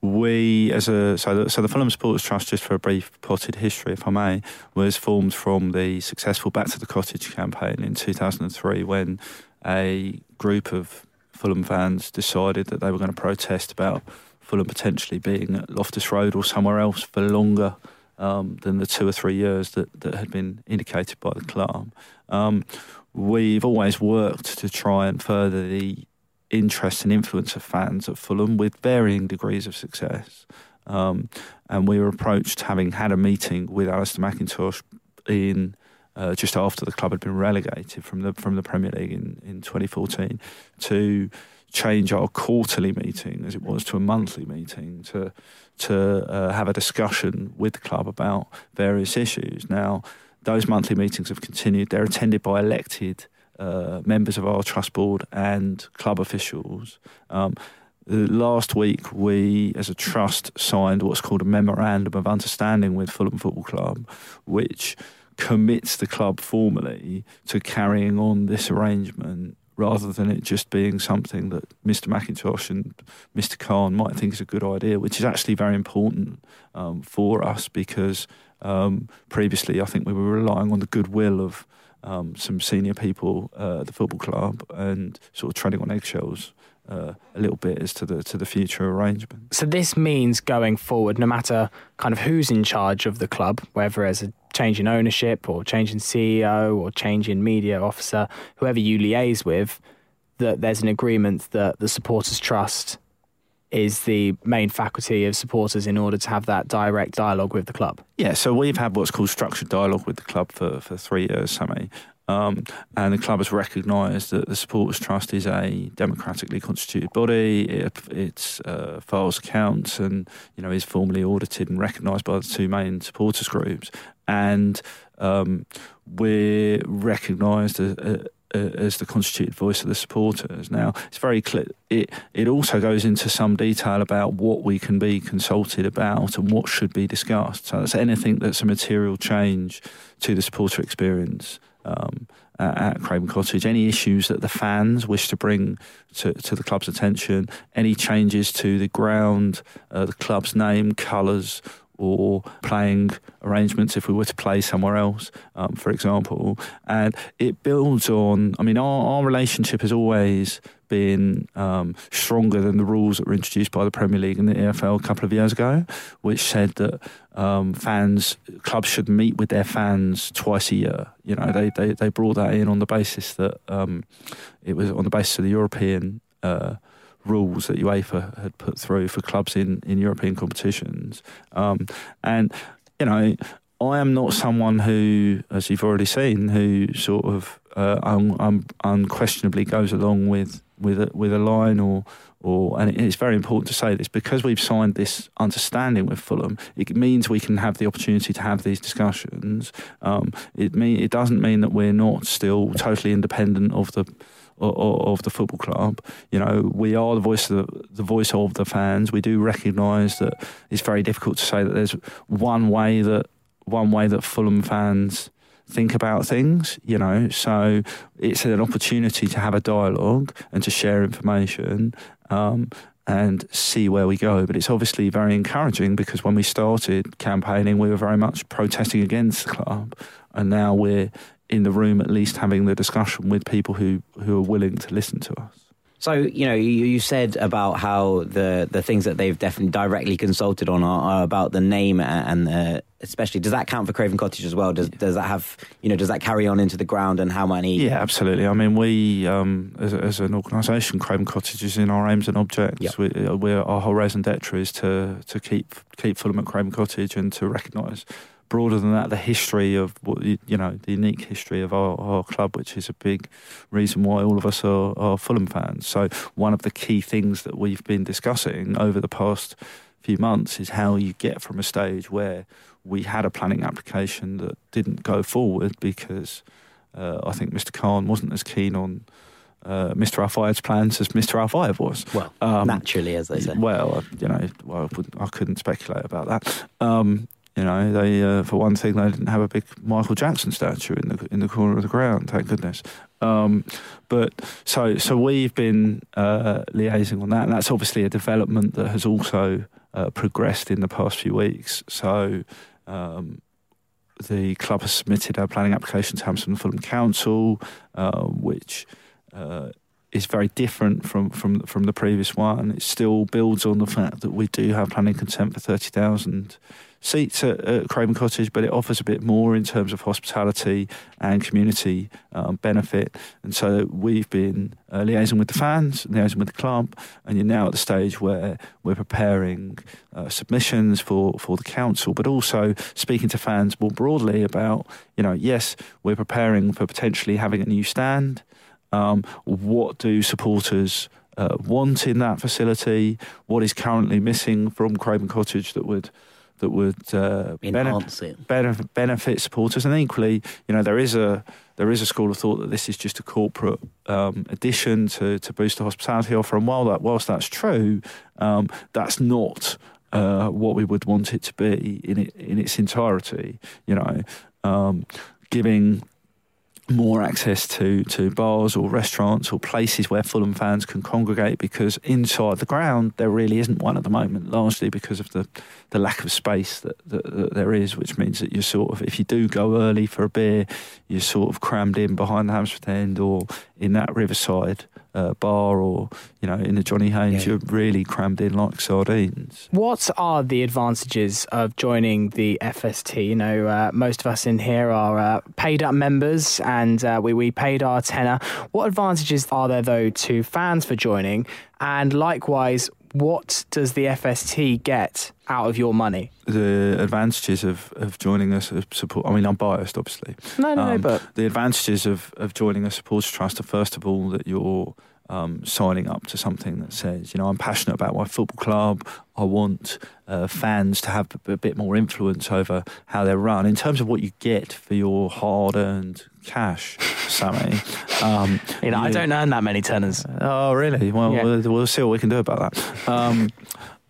we, as a so the, so the Fulham Supporters Trust, just for a brief potted history, if I may, was formed from the successful Back to the Cottage campaign in 2003 when a group of Fulham fans decided that they were going to protest about Fulham potentially being at Loftus Road or somewhere else for longer um, than the two or three years that, that had been indicated by the club. Um, we've always worked to try and further the interest and influence of fans at Fulham with varying degrees of success. Um, and we were approached, having had a meeting with Alistair Mackintosh in uh, just after the club had been relegated from the from the Premier League in, in 2014, to change our quarterly meeting, as it was, to a monthly meeting to to uh, have a discussion with the club about various issues. Now, those monthly meetings have continued. They're attended by elected uh, members of our trust board and club officials. Um, last week, we, as a trust, signed what's called a memorandum of understanding with Fulham Football Club, which commits the club formally to carrying on this arrangement rather than it just being something that Mr. Mackintosh and Mr. Khan might think is a good idea, which is actually very important um, for us because um, previously I think we were relying on the goodwill of um, some senior people uh, at the football club and sort of treading on eggshells uh, a little bit as to the to the future arrangement. So this means going forward, no matter kind of who's in charge of the club, whether as a change in ownership or change in CEO or change in media officer, whoever you liaise with, that there's an agreement that the supporters trust is the main faculty of supporters in order to have that direct dialogue with the club? Yeah, so we've had what's called structured dialogue with the club for, for three years, Sammy. Um, and the club has recognised that the Supporters Trust is a democratically constituted body. It, it uh, files accounts and you know is formally audited and recognised by the two main supporters groups. And um, we're recognised as, uh, as the constituted voice of the supporters. Now, it's very clear. It it also goes into some detail about what we can be consulted about and what should be discussed. So that's anything that's a material change to the supporter experience. Um, at Craven Cottage, any issues that the fans wish to bring to, to the club's attention, any changes to the ground, uh, the club's name, colours, or playing arrangements if we were to play somewhere else, um, for example. And it builds on, I mean, our, our relationship has always been um, stronger than the rules that were introduced by the Premier League and the EFL a couple of years ago, which said that um, fans, clubs should meet with their fans twice a year. You know, they, they, they brought that in on the basis that um, it was on the basis of the European. Uh, rules that UEFA had put through for clubs in, in European competitions. Um, and, you know, I am not someone who, as you've already seen, who sort of uh, un, un, unquestionably goes along with with a, with a line or or and it's very important to say this because we've signed this understanding with Fulham. It means we can have the opportunity to have these discussions. Um, it mean it doesn't mean that we're not still totally independent of the of, the football club. You know, we are the voice of the, the voice of the fans. We do recognise that it's very difficult to say that there's one way that one way that Fulham fans think about things, you know. So it's an opportunity to have a dialogue and to share information um, and see where we go. But it's obviously very encouraging because when we started campaigning, we were very much protesting against the club, and now we're in the room at least having the discussion with people who, who are willing to listen to us. So you know, you, you said about how the the things that they've definitely directly consulted on are, are about the name and the, especially does that count for Craven Cottage as well? Does does that have you know does that carry on into the ground and how many? Yeah, absolutely. I mean, we um, as, as an organisation, Craven Cottage is in our aims and objects. Yep. We, uh, we're, our whole raison d'etre is to to keep keep Fulham at Craven Cottage and to recognise broader than that, the history of what you know, the unique history of our, our club, which is a big reason why all of us are, are Fulham fans. So one of the key things that we've been discussing over the past few months is how you get from a stage where we had a planning application that didn't go forward because uh, I think Mr. Khan wasn't as keen on. Uh, Mr. Al-Fayed's plans as Mr. Al-Fayed was. Well, um, naturally, as they say. Well, you know, well, I, couldn't speculate about that. Um, you know, they uh, for one thing they didn't have a big Michael Jackson statue in the in the corner of the ground. Thank goodness. Um, but so so we've been uh, liaising on that, and that's obviously a development that has also uh, progressed in the past few weeks. So. Um, the club has submitted a planning application to Hammersmith and Fulham Council, uh, which uh, is very different from, from from the previous one. It still builds on the fact that we do have planning consent for thirty thousand seats at, at Craven Cottage, but it offers a bit more in terms of hospitality and community um, benefit. And so we've been uh, liaising with the fans, liaising with the club, and you're now at the stage where we're preparing uh, submissions for, for the council, but also speaking to fans more broadly about, you know, yes, we're preparing for potentially having a new stand. Um, what do supporters uh, want in that facility? What is currently missing from Craven Cottage that would that would uh, benefit, benefit, benefit supporters. And equally, you know, there is a there is a school of thought that this is just a corporate um, addition to, to boost the hospitality offer. And while that whilst that's true, um, that's not uh, what we would want it to be in it, in its entirety. You know, um, giving more access to, to bars or restaurants or places where Fulham fans can congregate because inside the ground there really isn't one at the moment, largely because of the, the lack of space that, that, that there is, which means that you're sort of, if you do go early for a beer, you're sort of crammed in behind the Hammersmith end or in that riverside uh, bar or you know in the Johnny Haynes, yeah. you're really crammed in like sardines. What are the advantages of joining the FST? You know, uh, most of us in here are uh, paid up members, and uh, we we paid our tenner. What advantages are there though to fans for joining? And likewise, what does the FST get out of your money? The advantages of, of joining us support. I mean, I'm biased, obviously. No, no, um, no. But the advantages of, of joining a supporters trust are first of all that you're um, signing up to something that says, you know, I'm passionate about my football club. I want uh, fans to have a bit more influence over how they're run. In terms of what you get for your hard-earned cash, Sammy. Um, you know, you, I don't earn that many tenors. Oh, really? Well, yeah. we'll, we'll, see what we can do about that. Um,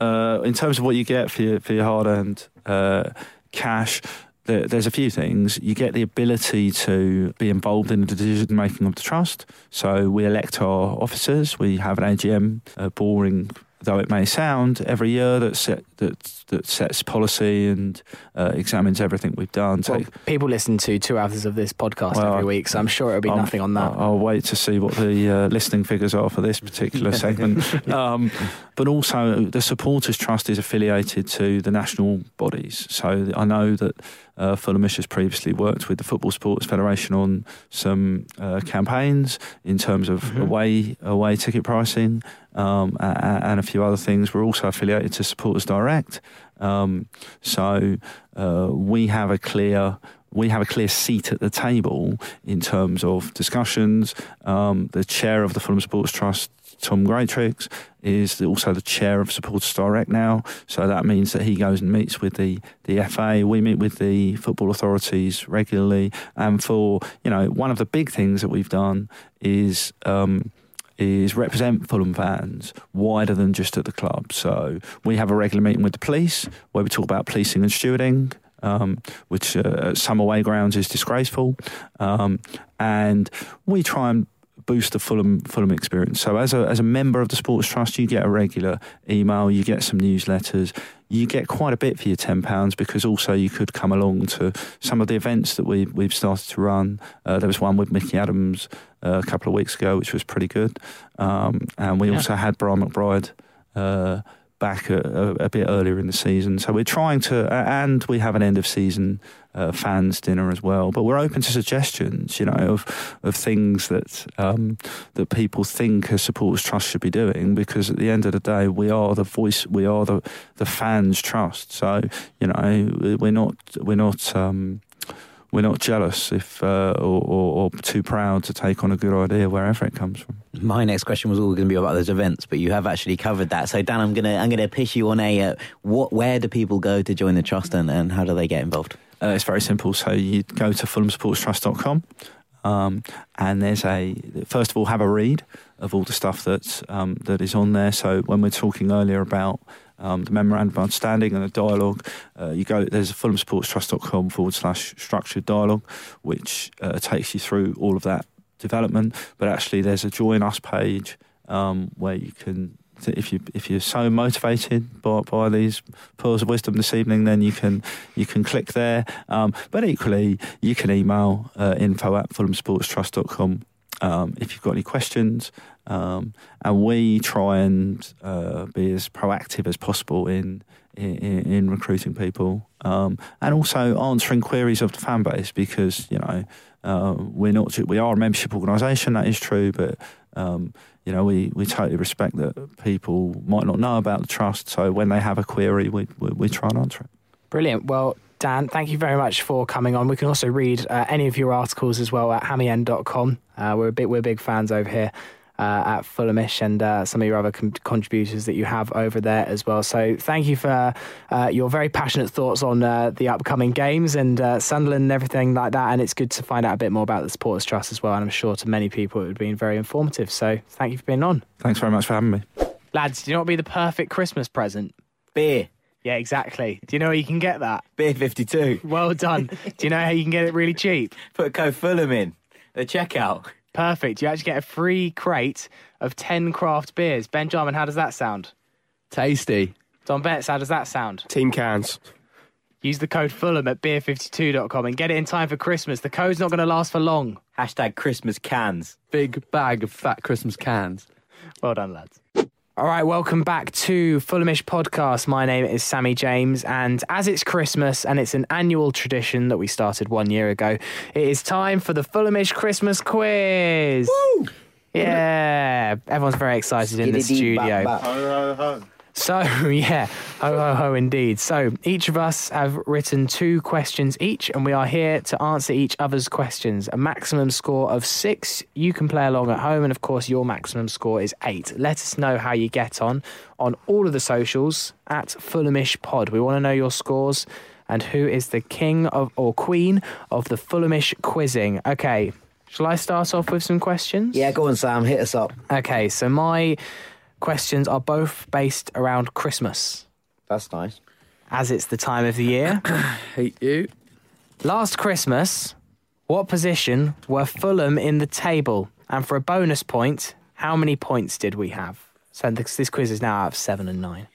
uh, in terms of what you get for your, for your hard-earned uh, cash, there's a few things. You get the ability to be involved in the decision making of the trust. So we elect our officers. We have an AGM, a boring though it may sound, every year that set, that that sets policy and uh, examines everything we've done. Well, people listen to two hours of this podcast well, every week, so I'm sure it'll be I'm, nothing on that. I'll, I'll wait to see what the uh, listening figures are for this particular segment. Um, but also, the Supporters Trust is affiliated to the national bodies, so I know that. Uh, Fulhamish has previously worked with the Football Supporters Federation on some uh, campaigns in terms of mm-hmm. away away ticket pricing um, and a few other things. We're also affiliated to Supporters Direct, um, so uh, we have a clear we have a clear seat at the table in terms of discussions. Um, the chair of the Fulham Supporters Trust, Tom Greatrex, is also the chair of Supporters Direct now. So that means that he goes and meets with the, the FA. We meet with the football authorities regularly. And for, you know, one of the big things that we've done is. Um, is represent Fulham fans wider than just at the club. So we have a regular meeting with the police where we talk about policing and stewarding. Um, which uh, at some away grounds is disgraceful, um, and we try and boost the Fulham Fulham experience. So as a as a member of the Supporters Trust, you get a regular email, you get some newsletters, you get quite a bit for your ten pounds because also you could come along to some of the events that we we've started to run. Uh, there was one with Micky Adams uh, a couple of weeks ago, which was pretty good, um, and we Yeah. also had Brian McBride. Uh, back a, a, a bit earlier in the season, so we're trying to, and we have an end of season uh, fans dinner as well. But we're open to suggestions, you know, of of things that um, that people think a supporters trust should be doing. Because at the end of the day, we are the voice, we are the the fans' trust. So you know, we're not we're not. Um, we're not jealous if uh, or, or, or too proud to take on a good idea wherever it comes from. My next question was all going to be about those events, but you have actually covered that. So Dan, I'm gonna I'm gonna pitch you on a uh, what where do people go to join the trust and, and how do they get involved? Uh, it's very simple. So you go to fulhamsportstrust.com um, and there's a, first of all, have a read of all the stuff that's, um, that is on there. So when we're talking earlier about um, the memorandum of understanding and the dialogue, uh, you go, there's fulhamsportstrust.com forward slash structured dialogue, which uh, takes you through all of that development. But actually, there's a join us page um, where you can if you if you're so motivated by, by these pearls of wisdom this evening, then you can you can click there. Um, but equally, you can email uh, info at fulhamsportstrust.com um, if you've got any questions. Um, and we try and uh, be as proactive as possible in in, in recruiting people um, and also answering queries of the fan base because you know uh, we're not we are a membership organisation that is true, but um, you know we, we totally respect that people might not know about the trust. So when they have a query, we we, we try and answer it. Brilliant. Well, Dan, thank you very much for coming on. We can also read uh, any of your articles as well at hammyend.com. Uh, we're a bit we're big fans over here uh, at Fulhamish and uh, some of your other con- contributors that you have over there as well. So thank you for uh, your very passionate thoughts on uh, the upcoming games and uh, Sunderland and everything like that. And it's good to find out a bit more about the Supporters Trust as well. And I'm sure to many people it would have been very informative. So thank you for being on. Thanks very much for having me. Lads, do you know what would be the perfect Christmas present? Beer, Yeah, exactly. Do you know where you can get that? beer fifty two. Well done. Do you know how you can get it really cheap? Put code Fulham in the checkout. Perfect. You actually get a free crate of 10 craft beers. Benjamin, how does that sound? Tasty. Dom Betts, how does that sound? Team cans. Use the code Fulham at beer52.com and get it in time for Christmas. The code's not going to last for long. Hashtag Christmas cans. Big bag of fat Christmas cans. Well done, lads. All right, welcome back to Fulhamish Podcast. My name is Sammy James, and as it's Christmas and it's an annual tradition that we started one year ago, it is time for the Fulhamish Christmas quiz. Yeah, everyone's very excited in the studio. So, yeah, ho ho ho indeed. So, each of us have written two questions each, and we are here to answer each other's questions. A maximum score of six. You can play along at home, and of course, your maximum score is eight. Let us know how you get on on all of the socials at Fulhamish Pod. We want to know your scores and who is the king of or queen of the Fulhamish quizzing. Okay, shall I start off with some questions? Yeah, go on, Sam. Hit us up. Okay, so my questions are both based around Christmas, That's nice. as it's the time of the year. Hate you. Last Christmas, what position were Fulham in the table? And for a bonus point, how many points did we have? So this, this quiz is now out of seven and nine.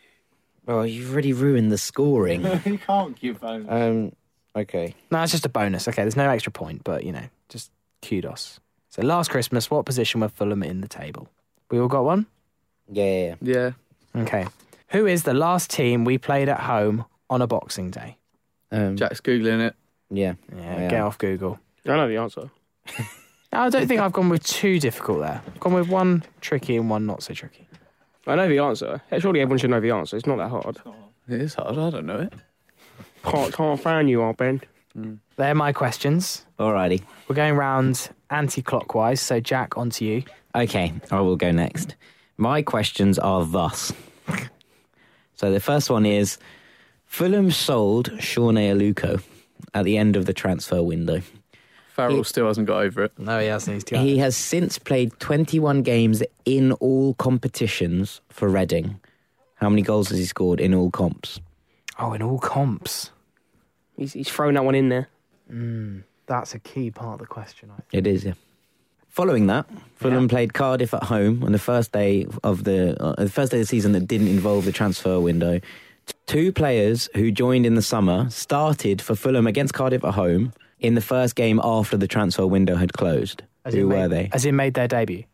Well, you've already ruined the scoring. you can't give those. um. Okay. No, it's just a bonus. Okay, there's no extra point, but you know, just kudos. So last Christmas, what position were Fulham in the table? We all got one? Yeah. yeah, yeah. Yeah. Okay. Who is the last team we played at home on a Boxing Day? Um, Jack's googling it. Yeah. Yeah, I get off Google. I know the answer. I don't think I've gone with too difficult there. I've gone with one tricky and one not so tricky. I know the answer. Surely everyone should know the answer. It's not that hard. It is hard. I don't know it. Can't, can't fan you are, Ben. They're my questions. Alrighty. We're going round anti-clockwise. So Jack, on to you. Okay, I will go next. My questions are thus. So the first one is Fulham sold Sone Aluko at the end of the transfer window. Farrell He- still hasn't got over it. No, he hasn't. He's He has since played 21 games in all competitions for Reading. How many goals has he scored in all comps? Oh, in all comps. He's, he's thrown that one in there. Hmm, that's a key part of the question. I think. It is, yeah. Following that, Fulham played Cardiff at home on the first day of the uh, the first day of the season that didn't involve the transfer window. Two players who joined in the summer started for Fulham against Cardiff at home in the first game after the transfer window had closed. As who in were they? As in made their debut.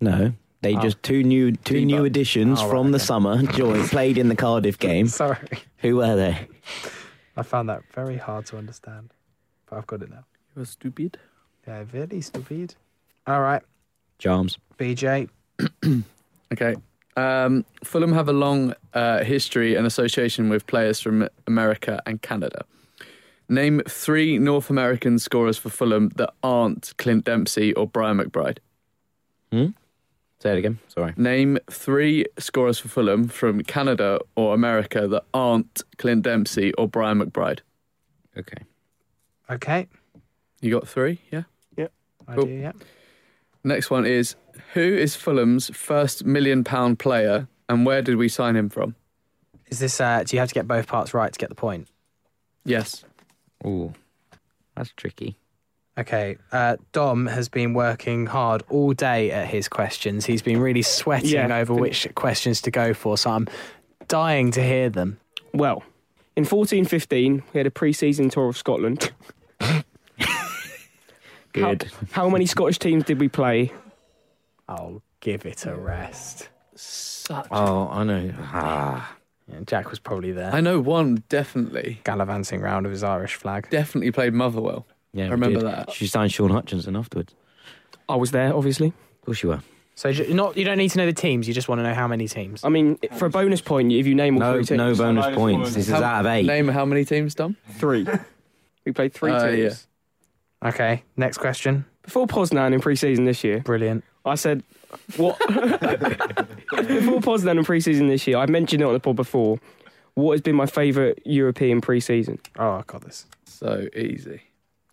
No, they Oh. just two new two Debut. new additions Oh, right, from the okay. summer joined played in the Cardiff game. Sorry. Who were they? I found that very hard to understand. But I've got it now. You were stupid. Yeah, very stupid. All right, Jarms. BJ. Okay. Um, Fulham have a long uh, history and association with players from America and Canada. Name three North American scorers for Fulham that aren't Clint Dempsey or Brian McBride. Hmm? Say it again. Sorry. Name three scorers for Fulham from Canada or America that aren't Clint Dempsey or Brian McBride. Okay. Okay. You got three, yeah? I Cool. do, yeah. Next one is Who is Fulham's first million pound player and where did we sign him from? Is this, uh, do you have to get both parts right to get the point? Yes. Ooh, that's tricky. Okay, uh, Dom has been working hard all day at his questions. He's been really sweating Yeah, over which questions to go for, so I'm dying to hear them. Well, in fourteen fifteen, we had a pre-season tour of Scotland. Good. How many Scottish teams did we play? I'll give it a rest. Such. Oh, I know. Ah. Yeah, Jack was probably there, I know one definitely. gallivanting round with his Irish flag. Definitely played Motherwell. Yeah, I we remember did. that. She signed Shaun Hutchinson afterwards. I was there, obviously. Of course you were. So ju- not you don't need to know the teams. You just want to know how many teams. I mean, for a bonus point, if you name all No, three teams, no bonus bonus points. points. This is How- out of eight. Name how many teams, Dom? three. we played three Uh, teams. Okay, next question. Before Poznan in pre-season this year, Brilliant. I said, what? Before Poznan in pre-season this year, I mentioned it on the pod before. What has been my favourite European pre-season? Oh, I got this. So easy.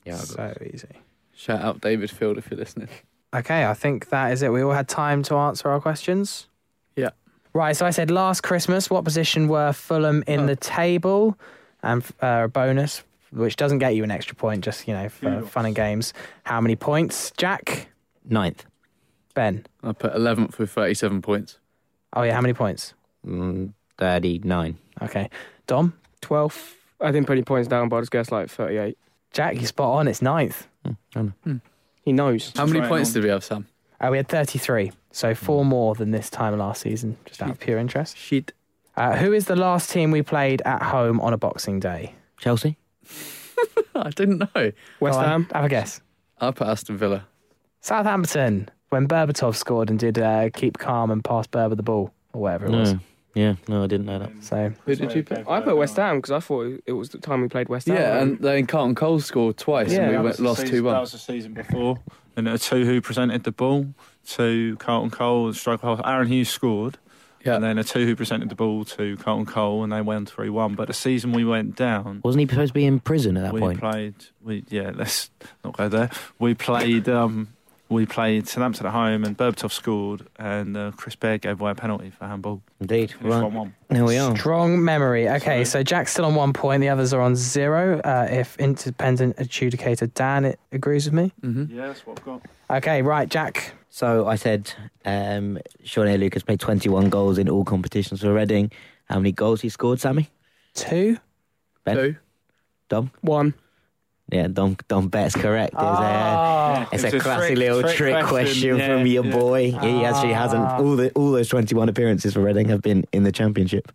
Yeah, I got so easy. Shout out David Field if you're listening. Okay, I think that is it. We all had time to answer our questions. Yeah. Right, so I said last Christmas, what position were Fulham in Oh. the table? And uh, a bonus, which doesn't get you an extra point, just, you know, for Kudos. fun and games. How many points? Jack? Ninth. Ben? I put 11th with 37 points. Oh, yeah, how many points? Mm, 39. Okay. Dom? 12th. I didn't put any points down, but I just guessed like 38. Jack, you spot on. It's ninth. Hmm, I know. He knows. How many points on. did we have, Sam? Uh, we had 33, so four more than this time last season, just out of pure interest. Shit. Uh, who is the last team we played at home on a Boxing Day? Chelsea? I didn't know. West Go on, Ham. Have a guess. I put Aston Villa. Southampton, when Berbatov scored and did uh, keep calm and pass Berba the ball, or whatever it was. No. Yeah, no, I didn't know that. So, Who did you put? I put West Ham because I thought it was the time we played West Ham. Yeah, and then Carlton Cole scored twice Yeah, and we That went, lost season- 2 That 1. was the season before. And there were two who presented the ball. To Carlton Cole, and striker half. Aaron Hughes scored. Yeah. And then a two who presented the ball to Carlton Cole, and they went 3 1. But the season we went down, Wasn't he supposed to be in prison at that point? we point? played. We yeah, let's not go there. We played. Um, we played Southampton at home, and Berbatov scored, and uh, Chris Baird gave away a penalty for handball. Indeed. Finished Right. 1 1. There we are. strong memory. Okay, so Jack's still on one point, the others are on zero. Uh, if independent adjudicator Dan it agrees with me. Mm-hmm. Yeah, that's what I've got. Okay, right, Jack. So I said um, Sone Aluko's played 21 goals in all competitions for Reading. How many goals he scored, Sammy? Two. Ben? Two. Dom? One. Yeah, Dom, Dom Betts correct. It's a, Ah. it's It's a a classy trick- little trick trick, question, question, yeah, from your yeah. boy. He actually hasn't. Ah. All the all those 21 appearances for Reading have been in the Championship.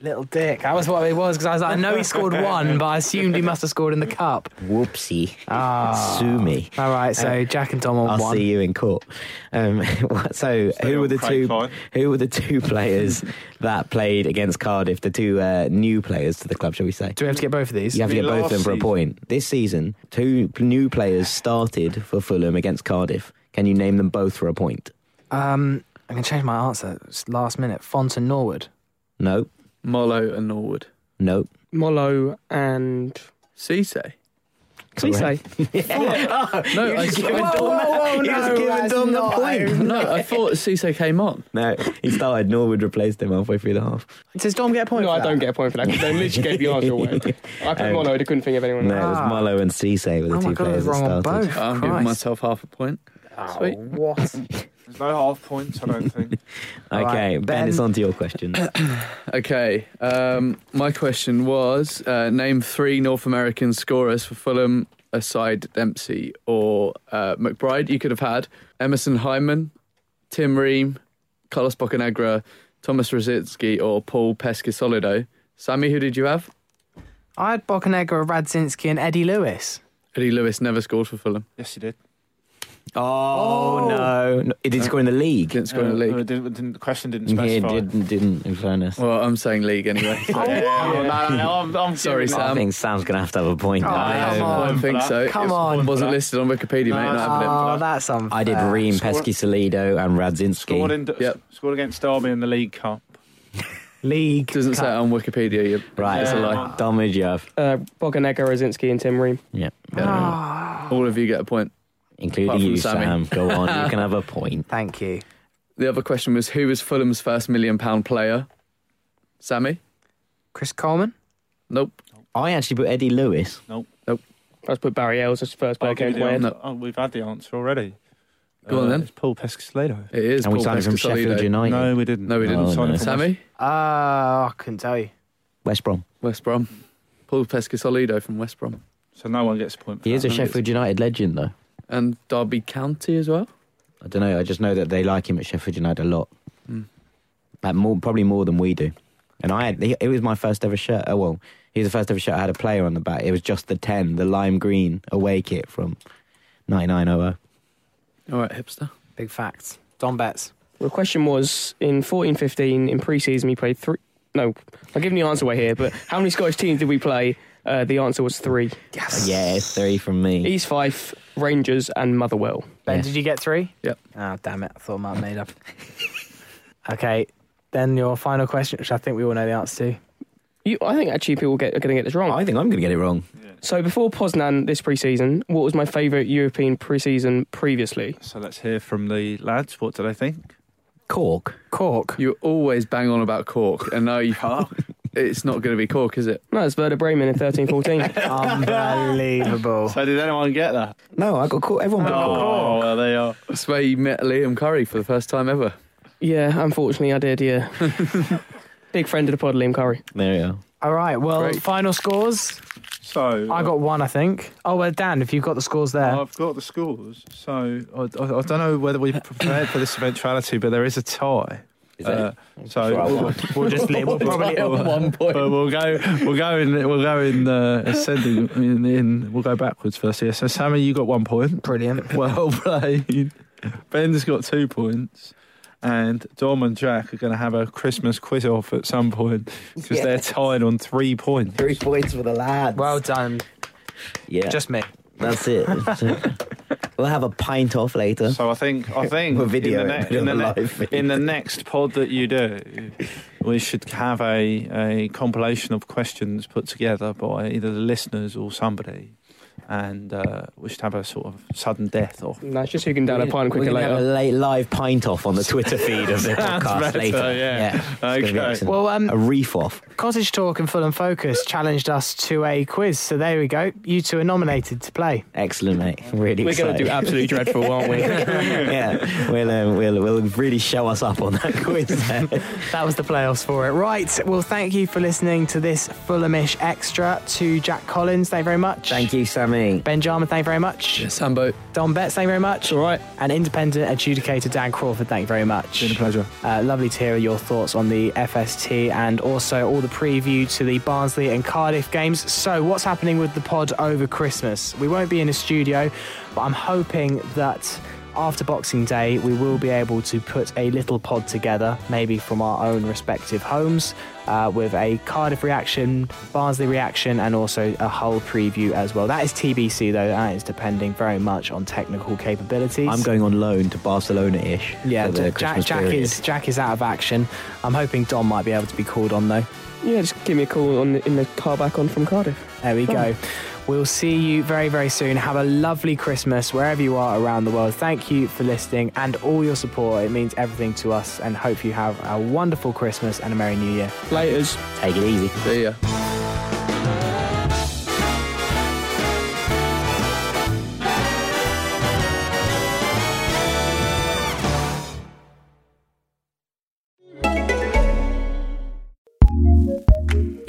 Little dick. That was what it was because I was like, I know he scored one, but I assumed he must have scored in the cup. Whoopsie. Ah. Sue me. All right, so Jack and Tom on I'll one. see you in court. Um, so, Stay who were the Craig two? Fine. Who were the two players that played against Cardiff? The two uh, new players to the club, shall we say? Do we have to get both of these? You have to get both of them for a point. This season, two new players started for Fulham against Cardiff. Can you name them both for a point? Um, I'm gonna change my answer. It's last minute. Font and Norwood. No, Molo and Norwood. no. Mollo and Cisse. Cisse. No, I, I, whoa, whoa, He was no, giving Dom the point. no, I thought Cisse came on. No, he started. Norwood replaced him halfway through the half. Does Dom get a point? No, for I that? don't get a point for that because they literally gave the answer away. I put Um, mono, I couldn't think of anyone. No, else. it was Ah. Mullo and Cisse were the Oh two my god, I players that wrong on started. both. I'm giving Christ. myself half a point. Oh, Sweet. what? There's no half points, I don't think. Okay, right, Ben, Ben. it's on to your question. Okay, um, my question was uh, name three North American scorers for Fulham aside Dempsey or uh, McBride. You could have had Emerson Hyndman, Tim Ream, Carlos Bocanegra, Thomas Rosicki, or Paul Peschisolido. Sammy, who did you have? I had Bocanegra, Radzinski, and Eddie Lewis. Eddie Lewis never scored for Fulham. Yes, he did. Oh, no. no! It didn't score in the league. Didn't score in the league. uh, didn't- didn't- the question didn't Yeah, it didn't, didn't, in fairness. Well, I'm saying league anyway. so- Sorry, I Sam. think Sam's going to have to have a point. Oh, now. come I don't think so. Come It on. wasn't listed on Wikipedia, mate. No, Not having it. Oh, that's unfair. I did Ream, Peschisolido, and Radzinski. Scored, in, Yep. scored against Derby in the League Cup. League. Doesn't say it on Wikipedia. You- Right, It's a Yeah. lie. Dom, who'd you have? Uh, Bocanegra, Rosinski, and Tim Ream. Yeah. Ah, All of you get a point. Including you, Sammy. Sam. Go on, you can have a point. Thank you. The other question was who was Fulham's first million pound player? Sammy? Chris Coleman. Nope. I actually put Eddie Lewis. Nope. Nope. Let's put Barry Hayles as first player I'll give came you to my the head. Oh, we've had the answer already. Go on then. It's Paul Peschisolido. It is. and we Paul signed him from Sheffield United. No, we didn't. No, we didn't. Oh, Signed no. him from Sammy? Uh, I couldn't tell you. West Brom. West Brom. Paul Peschisolido from West Brom. So no one gets a point. For He is a that. Sheffield United legend, though. And Derby County as well? I don't know. I just know that they like him at Sheffield United a lot. Hmm. Like more, probably more than we do. And I had, it was my first ever shirt. Oh well, he's the first ever shirt I had a player on the back. It was just the ten, the lime green away kit from 9900. All right, hipster. Big facts. Dom Betts. The question was in fourteen fifteen in pre season, we played three. No, I'm giving the answer away here, but how many Scottish teams did we play? Uh, the answer was three Yes. Yeah, it's three from me. East Fife, Rangers, and Motherwell. Ben, Yeah. did you get three? Yep. Oh, damn it. I thought I might have made up. okay. Then your final question, which I think we all know the answer to. You, I think actually people get, are going to get this wrong. I think I'm going to get it wrong. So before Poznan this pre-season, what was my favourite European pre-season previously? So let's hear from the lads. What do they think? Cork. Cork. You always bang on about Cork, and now you it's not going to be Cork, is it? No, it's Werder Bremen in 13-14. Unbelievable. So did anyone get that? No, I got Cork. Everyone got Cork. Oh, well, they are. That's where you met Liam Curry for the first time ever. yeah, unfortunately I did, yeah. Big friend of the pod, Liam Curry. There you go. All right. Well, Great. final scores. So I got uh, one, I think. Oh, well, Dan, if you've got the scores there. I've got the scores. So I, I, I don't know whether we prepared for this eventuality, but there is a tie. Uh, so we'll, we'll just leave. We'll probably. one point. but we'll go. We'll go in. We'll go in uh, ascending. In, in. We'll go backwards first. Yeah. So Sammy, you got one point. Brilliant. Well played. Ben's got two points. And Dom and Jack are going to have a Christmas quiz off at some point because they're tied on three points. Three points for the lads. Well done. yeah, Just me. that's it. we'll have a pint off later. So I think I think video in, the ne- in, the put it on ne- in the next pod that you do, we should have a, a compilation of questions put together by either the listeners or somebody, and uh, we should have a sort of sudden death off. No, it's just who can down a pint quicker gonna have a late live pint off on the Twitter feed of the podcast better, later. yeah. it's Okay. Well, um, a reef off. Cottage Talk and Fulham Focus challenged us to a quiz. So there we go. You two are nominated to play. Excellent, mate. Really We're going to do absolutely dreadful, aren't we? yeah, we'll, um, we'll we'll really show us up on that quiz. then. That was the playoffs for it. Right. Well, thank you for listening to this Fulhamish extra. To Jack Collins, thank you very much. Thank you, Sammy. Ben Jarman, thank you very much. Yes, Sambo. Dom Betts, thank you very much. All right. And independent adjudicator Dan Crawford, thank you very much. Been a pleasure. Uh, lovely to hear your thoughts on the FST and also all the preview to the Barnsley and Cardiff games. So, what's happening with the pod over Christmas? We won't be in a studio, but I'm hoping that after Boxing Day, we will be able to put a little pod together, maybe from our own respective homes, uh, with a Cardiff reaction, Barnsley reaction, and also a Hull preview as well. That is TBC, though. That is depending very much on technical capabilities. I'm going on loan to Barcelona-ish. Yeah, for the Jack, Jack is Jack is out of action. I'm hoping Dom might be able to be called on though. Yeah, just give me a call on the, in the car back on from Cardiff. There we go. We'll see you very, very soon. Have a lovely Christmas wherever you are around the world. Thank you for listening and all your support. It means everything to us, and hope you have a wonderful Christmas and a Merry New Year. Laters. Take it easy. See ya.